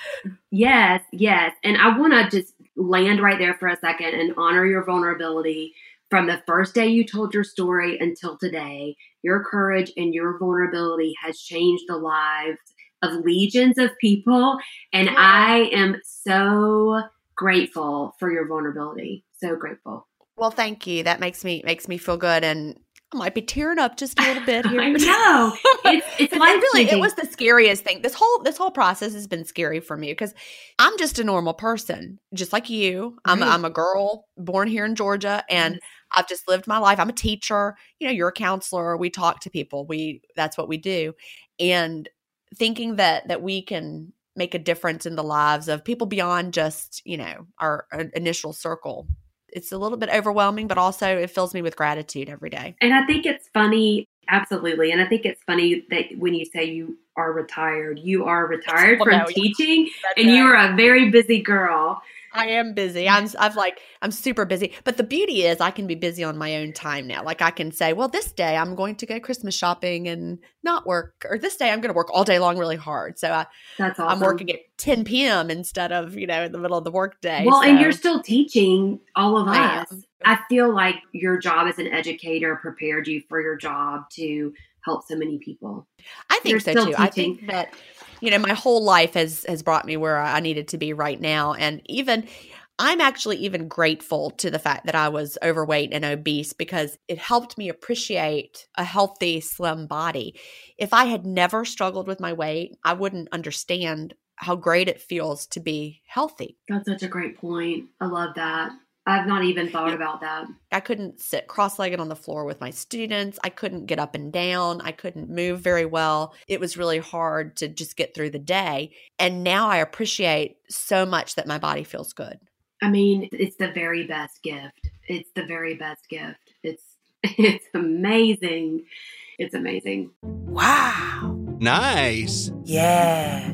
yes, yes. And I want to just land right there for a second and honor your vulnerability from the first day you told your story until today. Your courage and your vulnerability has changed the lives of legions of people. And Yeah. I am so grateful for your vulnerability. So grateful. Well, thank you. That makes me makes me feel good and I might be tearing up just a little bit <laughs> here. I know. <laughs> It's, it's it really it was the scariest thing. This whole this whole process has been scary for me because I'm just a normal person, just like you. I'm Right. I'm a girl born here in Georgia and Yes. I've just lived my life. I'm a teacher. You know, you're a counselor. We talk to people. We that's what we do. And thinking that that we can make a difference in the lives of people beyond just, you know, our uh, initial circle. It's a little bit overwhelming, but also it fills me with gratitude every day. And I think it's funny, absolutely. And I think it's funny that when you say you are retired, you are retired Well, from no, teaching and you are a very busy girl. I am busy. I'm I've like I'm super busy. But the beauty is I can be busy on my own time now. Like I can say, well, this day I'm going to go Christmas shopping and not work, or this day I'm going to work all day long really hard. So I, That's awesome. I'm working at 10 p.m. instead of you know in the middle of the workday. Well, and you're still teaching all of I us. am. I feel like your job as an educator prepared you for your job to help so many people. I think You're so too. I think that you know my whole life has has brought me where I needed to be right now, and even I'm actually even grateful to the fact that I was overweight and obese because it helped me appreciate a healthy, slim body. If I had never struggled with my weight, I wouldn't understand how great it feels to be healthy. That's such a great point. I love that. I've not even thought about that. I couldn't sit cross legged on the floor with my students. I couldn't get up and down. I couldn't move very well. It was really hard to just get through the day. And now I appreciate so much that my body feels good. I mean, it's the very best gift. It's the very best gift. It's <laughs> it's amazing. It's amazing. Wow. Nice. Yeah.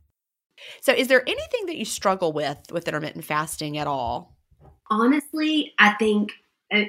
So, is there anything that you struggle with with intermittent fasting at all? Honestly, I think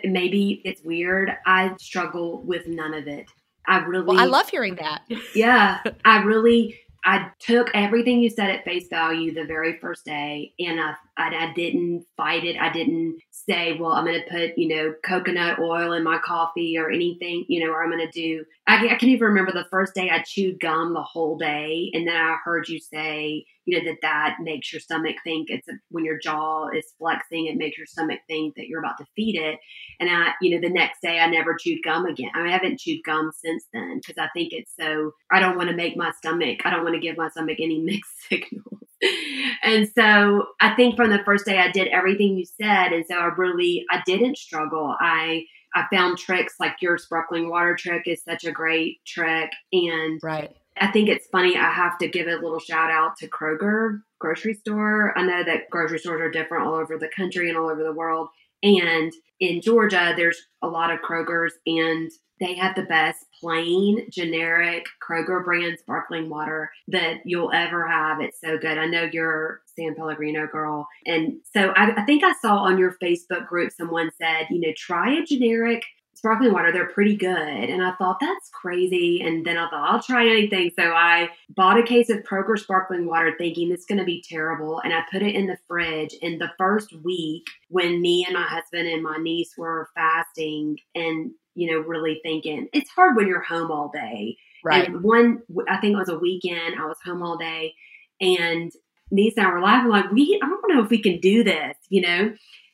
maybe it's weird. I struggle with none of it. I really Well, I love hearing that. <laughs> yeah, I really I took everything you said at face value the very first day, and I, I, I didn't fight it. I didn't say, well, I'm going to put, you know, coconut oil in my coffee or anything, you know, or I'm going to do, I, I can't even remember the first day I chewed gum the whole day. And then I heard you say, you know, that that makes your stomach think it's a, when your jaw is flexing, it makes your stomach think that you're about to feed it. And I, you know, the next day I never chewed gum again. I, I haven't chewed gum since then because I think it's so, I don't want to make my stomach, I don't want to give my stomach any <laughs> mixed signals. <laughs> and so I think from the first day I did everything you said. And so I really, I didn't struggle. I, I found tricks like your sparkling water trick is such a great trick. And Right. I think it's funny. I have to give a little shout out to Kroger grocery store. I know that grocery stores are different all over the country and all over the world. And in Georgia, there's a lot of Kroger's, and they have the best plain, generic Kroger brand sparkling water that you'll ever have. It's so good. I know you're San Pellegrino girl. And so I, I think I saw on your Facebook group someone said, you know, try a generic sparkling water, they're pretty good. And I thought that's crazy. And then I thought I'll try anything. So I bought a case of Kroger sparkling water thinking it's going to be terrible. And I put it in the fridge. And the first week when me and my husband and my niece were fasting and, you know, really thinking it's hard when you're home all day. Right. And one, I think it was a weekend, I was home all day. And niece and I were laughing like, we, I don't know if we can do this, you know?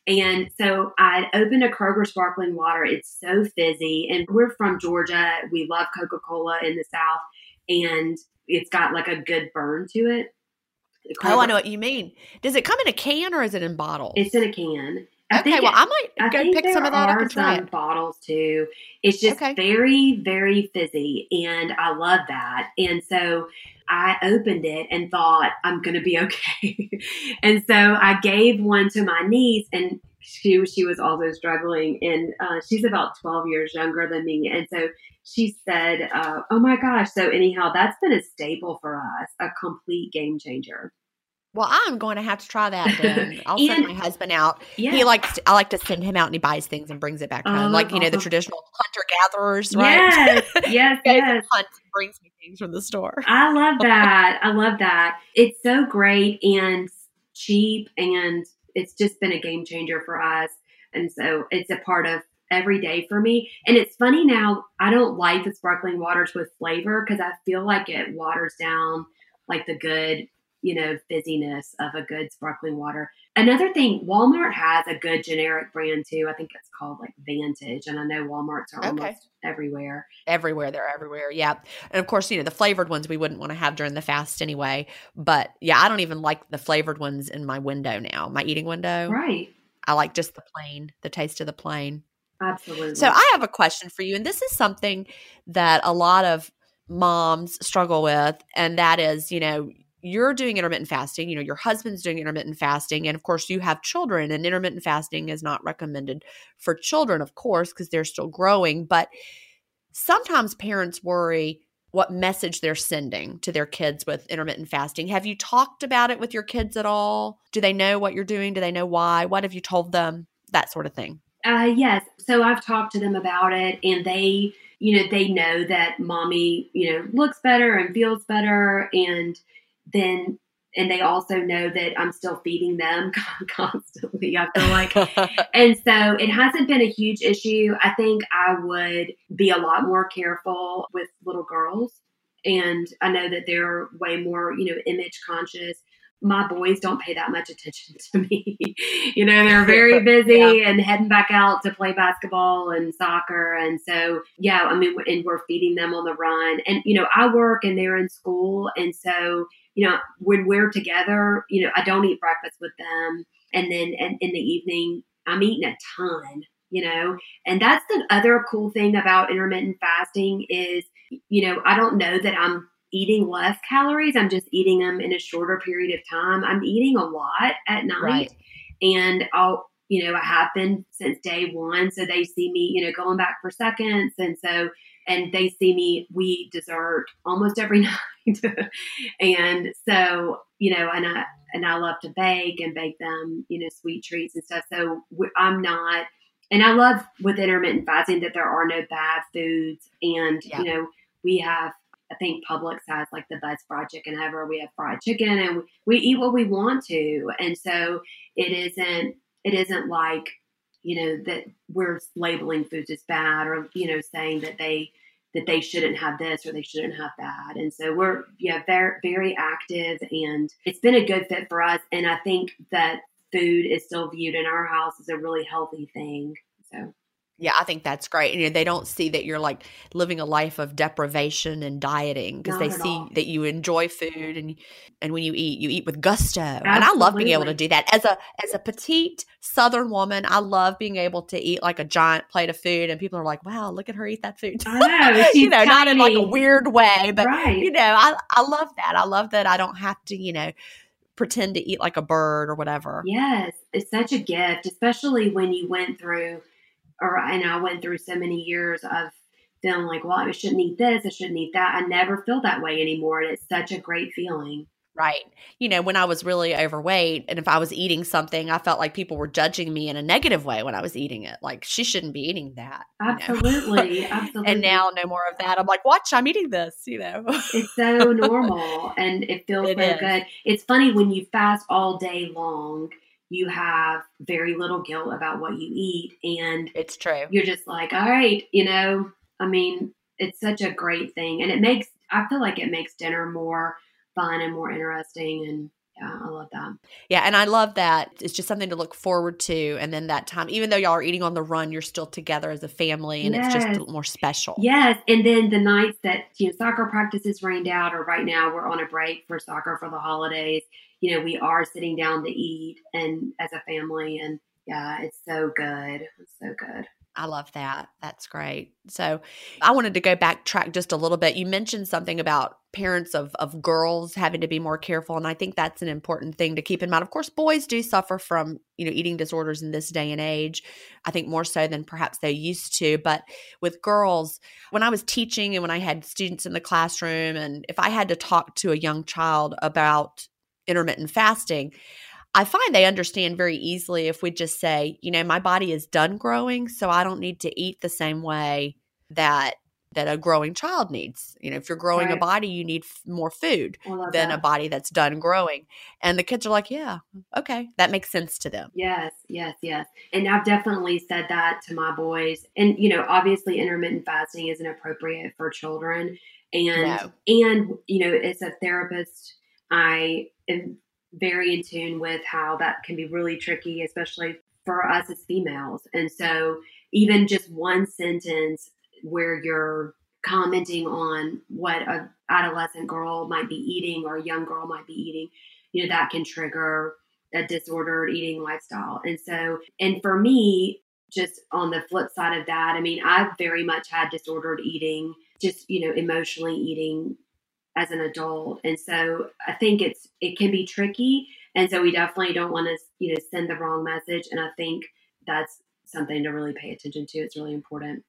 And so I'd opened a Kroger sparkling water. It's so fizzy. And we're from Georgia. We love Coca Cola in the South. And it's got like a good burn to it. Oh, I know what you mean. Does it come in a can or is it in bottles? It's in a can. I okay, well, it- I might I go pick some of that up and try some it. bottles too. It's just Okay. very, very fizzy, and I love that. And so I opened it and thought I'm going to be okay. <laughs> and so I gave one to my niece, and she she was also struggling, and uh, she's about 12 years younger than me, and so she said, uh, "Oh my gosh!" So anyhow, that's been a staple for us, a complete game changer. Well, I'm going to have to try that then. <laughs> I'll send my husband out. Yeah. He likes to, I like to send him out and he buys things and brings it back Oh, home. Like, you know, the uh-huh. traditional hunter gatherers, right? Yes, <laughs> yes, yes. hunts and brings me things from the store. I love <laughs> that. I love that. It's so great and cheap, and it's just been a game changer for us. And so it's a part of every day for me. And it's funny now, I don't like the sparkling waters with flavor because I feel like it waters down like the good, you know, fizziness of a good sparkling water. Another thing, Walmart has a good generic brand too. I think it's called like Vantage. And I know Walmarts are Okay. almost everywhere. everywhere they're everywhere yeah and of course you know the flavored ones we wouldn't want to have during the fast anyway but yeah i don't even like the flavored ones in my window now my eating window Right. i like just the plain the taste of the plain Absolutely. so i have a question for you and this is something that a lot of moms struggle with and that is you know you're doing intermittent fasting you know your husband's doing intermittent fasting and of course you have children and intermittent fasting is not recommended for children of course because they're still growing but sometimes parents worry what message they're sending to their kids with intermittent fasting. Have you talked about it with your kids at all? Do they know what you're doing? Do they know why? What have you told them? That sort of thing. Uh, yes. So I've talked to them about it, and they, you know, they know that mommy, you know, looks better and feels better, and then, and they also know that I'm still feeding them <laughs> constantly. I feel like, <laughs> and so it hasn't been a huge issue. I think I would be a lot more careful with little girls, and I know that they're way more, you know, image conscious. My boys don't pay that much attention <laughs> to me. you know, they're very busy and heading back out to play basketball and soccer. And so, yeah, I mean, and we're feeding them on the run. And, you know, I work and they're in school. And so, you know, when we're together, you know, I don't eat breakfast with them. And then and in the evening, I'm eating a ton, you know. And that's the other cool thing about intermittent fasting is, you know, I don't know that I'm eating less calories. I'm just eating them in a shorter period of time. I'm eating a lot at night right and I'll, you know, I have been since day one. So they see me, you know, going back for seconds. And so, and they see me, we eat dessert almost every <laughs> night. and so, you know, and I, and I love to bake and bake them, you know, sweet treats and stuff. So I'm not, and I love with intermittent fasting that there are no bad foods. And, Yeah. you know, we have, I think Publix has like the best fried chicken ever. We have fried chicken and we eat what we want to. And so it isn't, it isn't like, you know, that we're labeling foods as bad or, you know, saying that they, that they shouldn't have this or they shouldn't have that. And so we're, yeah, very, very active and it's been a good fit for us. And I think that food is still viewed in our house as a really healthy thing. So Yeah, I think that's great. You know, they don't see that you're like living a life of deprivation and dieting because they see all. that you enjoy food and and when you eat, you eat with gusto. And I love being able to do that. As a as a petite southern woman, I love being able to eat like a giant plate of food and people are like, "Wow, look at her eat that food." Know, <laughs> you know, not in like a weird way, but right. you know, I I love that. I love that I don't have to, you know, pretend to eat like a bird or whatever. Yes, it's such a gift, especially when you went through, or and I went through so many years of feeling like, well, I shouldn't eat this, I shouldn't eat that. I never feel that way anymore, and it's such a great feeling. Right. You know, when I was really overweight and if I was eating something, I felt like people were judging me in a negative way when I was eating it. Like, she shouldn't be eating that. you know? Absolutely, <laughs> absolutely. and now, no more of that. I'm like, watch, I'm eating this, you know? it's so <laughs> normal and it feels It so is. good. It's funny when you fast all day long, you have very little guilt about what you eat, and it's true. you're just like, all right, you know, I mean, it's such a great thing. And it makes, I feel like it makes dinner more fun and more interesting. And yeah, I love that. Yeah. And I love that. It's just something to look forward to. And then that time, even though y'all are eating on the run, you're still together as a family and it's just more special. Yes. And then the nights that, you know, soccer practices rained out, or right now we're on a break for soccer for the holidays, you know, we are sitting down to eat and as a family. And yeah, it's so good. It's so good. I love that. That's great. So I wanted to go backtrack just a little bit. You mentioned something about parents of, of girls having to be more careful. And I think that's an important thing to keep in mind. Of course, boys do suffer from, you know, eating disorders in this day and age. I think more so than perhaps they used to. But with girls, when I was teaching and when I had students in the classroom, and if I had to talk to a young child about intermittent fasting, I find they understand very easily if we just say, you know, my body is done growing, so I don't need to eat the same way that that a growing child needs. You know, if you're growing Right. a body, you need f- more food than a body that's done growing. And the kids are like, yeah, okay, that makes sense to them. Yes, yes, yes. And I've definitely said that to my boys. And you know, obviously intermittent fasting isn't appropriate for children. And No. and you know, as a therapist, I am very in tune with how that can be really tricky, especially for us as females. And so even just one sentence where you're commenting on what a adolescent girl might be eating or a young girl might be eating, you know, that can trigger a disordered eating lifestyle. And so, and for me, just on the flip side of that, I mean, I've very much had disordered eating, just, you know, emotionally eating as an adult. And so I think it's, it can be tricky. And so we definitely don't want to, you know, send the wrong message. And I think that's something to really pay attention to. It's really important.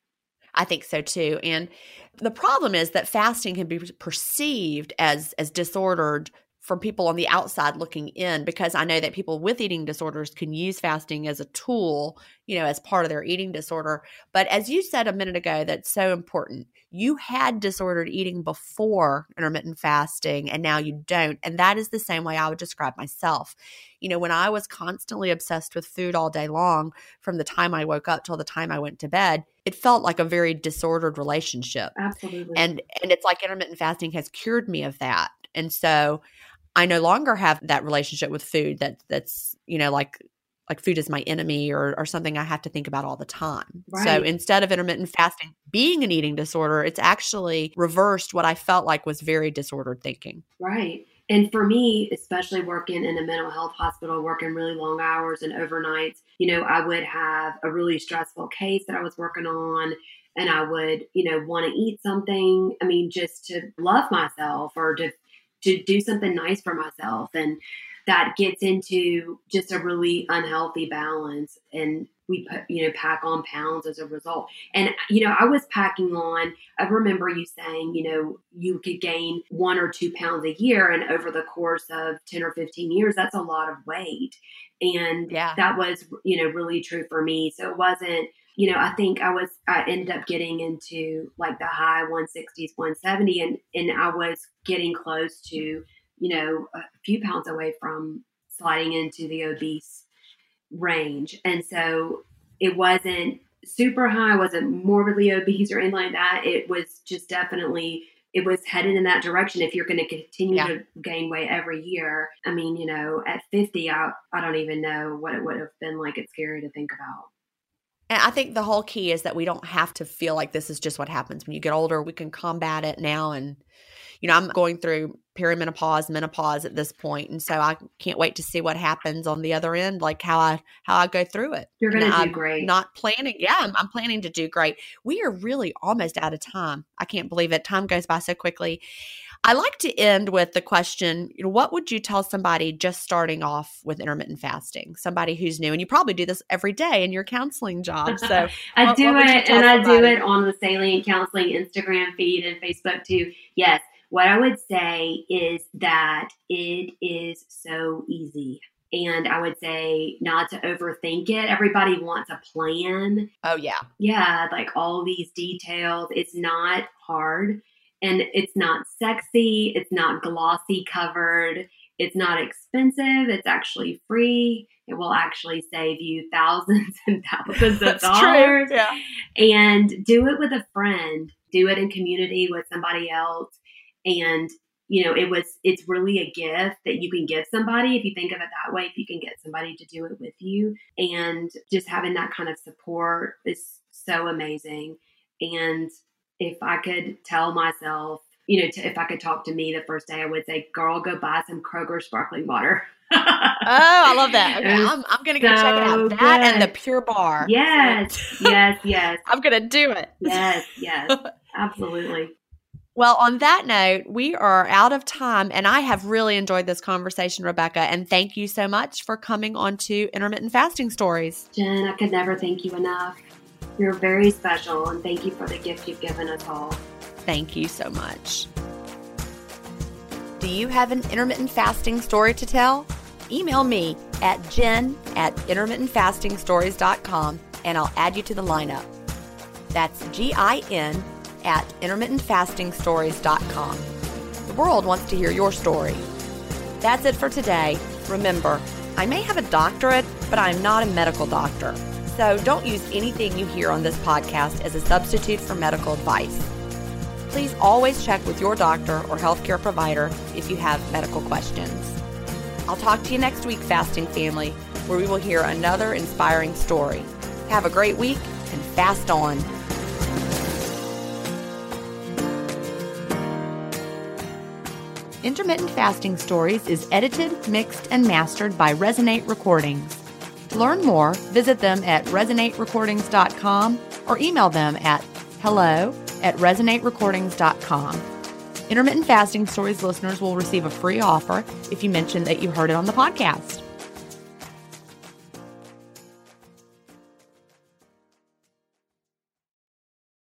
I think so too. And the problem is that fasting can be perceived as as disordered from people on the outside looking in because I know that people with eating disorders can use fasting as a tool, you know, as part of their eating disorder. But as you said a minute ago, that's so important. You had disordered eating before intermittent fasting and now you don't. And that is the same way I would describe myself. You know, when I was constantly obsessed with food all day long from the time I woke up till the time I went to bed, it felt like a very disordered relationship Absolutely. and and it's like intermittent fasting has cured me of that and so i no longer have that relationship with food that that's you know like like food is my enemy or or something i have to think about all the time so instead of intermittent fasting being an eating disorder it's actually reversed what i felt like was very disordered thinking Right. And for me, especially working in a mental health hospital, working really long hours and overnights, you know, I would have a really stressful case that I was working on and I would, you know, want to eat something. I mean, just to love myself or to to do something nice for myself. And that gets into just a really unhealthy balance. And we put, you know, pack on pounds as a result. And, you know, I was packing on, I remember you saying, you know, you could gain one or two pounds a year. And over the course of 10 or 15 years, that's a lot of weight. And Yeah. that was, you know, really true for me. So it wasn't, you know, I think I was, I ended up getting into like the high 160s, 170, and, and I was getting close to, you know, a few pounds away from sliding into the obese range. And so it wasn't super high, wasn't morbidly obese or anything like that. It was just definitely it was headed in that direction if you're going to continue Yeah. to gain weight every year. I mean, you know, at 50, I, I don't even know what it would have been like. It's scary to think about. And I think the whole key is that we don't have to feel like this is just what happens when you get older. We can combat it now. And, you know, I'm going through perimenopause, menopause at this point, And so I can't wait to see what happens on the other end, like how I how I go through it. You're going to do I'm great. Not planning. Yeah, I'm, I'm planning to do great. We are really almost out of time. I can't believe it. Time goes by so quickly. I like to end with the question, you know, what would you tell somebody just starting off with intermittent fasting? Somebody who's new, and you probably do this every day in your counseling job. <laughs> So I What- do what it, and I do it on the Salient Counseling Instagram feed and Facebook too. Yes, what I would say is that it is so easy. And I would say not to overthink it. Everybody wants a plan. Oh yeah. Yeah, like all these details. It's not hard and it's not sexy. It's not glossy covered. It's not expensive. It's actually free. It will actually save you thousands and <laughs> thousands of dollars Yeah. and do it with a friend do it in community with somebody else and you know it was it's really a gift that you can give somebody if you think of it that way if you can get somebody to do it with you and just having that kind of support is so amazing and if i could tell myself you know to, if i could talk to me the first day i would say girl go buy some kroger sparkling water Oh, I love that. Okay, I'm, I'm gonna go check it out. That and the. Pure Barre. yes <laughs> yes yes I'm gonna do it. yes yes <laughs> absolutely Well, on that note, we are out of time, and I have really enjoyed this conversation, Rebecca. And thank you so much for coming on to Intermittent Fasting Stories. Gin, I could never thank you enough. You're very special, and thank you for the gift you've given us all. Thank you so much. Do you have an intermittent fasting story to tell? Email me at gin at intermittentfastingstories.com and I'll add you to the lineup. That's G I N at intermittentfastingstories.com. The world wants to hear your story. That's it for today. Remember, I may have a doctorate, but I'm not a medical doctor. So don't use anything you hear on this podcast as a substitute for medical advice. Please always check with your doctor or healthcare provider if you have medical questions. I'll talk to you next week, Fasting Family, where we will hear another inspiring story. Have a great week and fast on. Intermittent Fasting Stories is edited, mixed, and mastered by Resonate Recordings. To learn more, visit them at resonaterecordings.com or email them at hello at resonaterecordings.com. Intermittent Fasting Stories listeners will receive a free offer if you mention that you heard it on the podcast.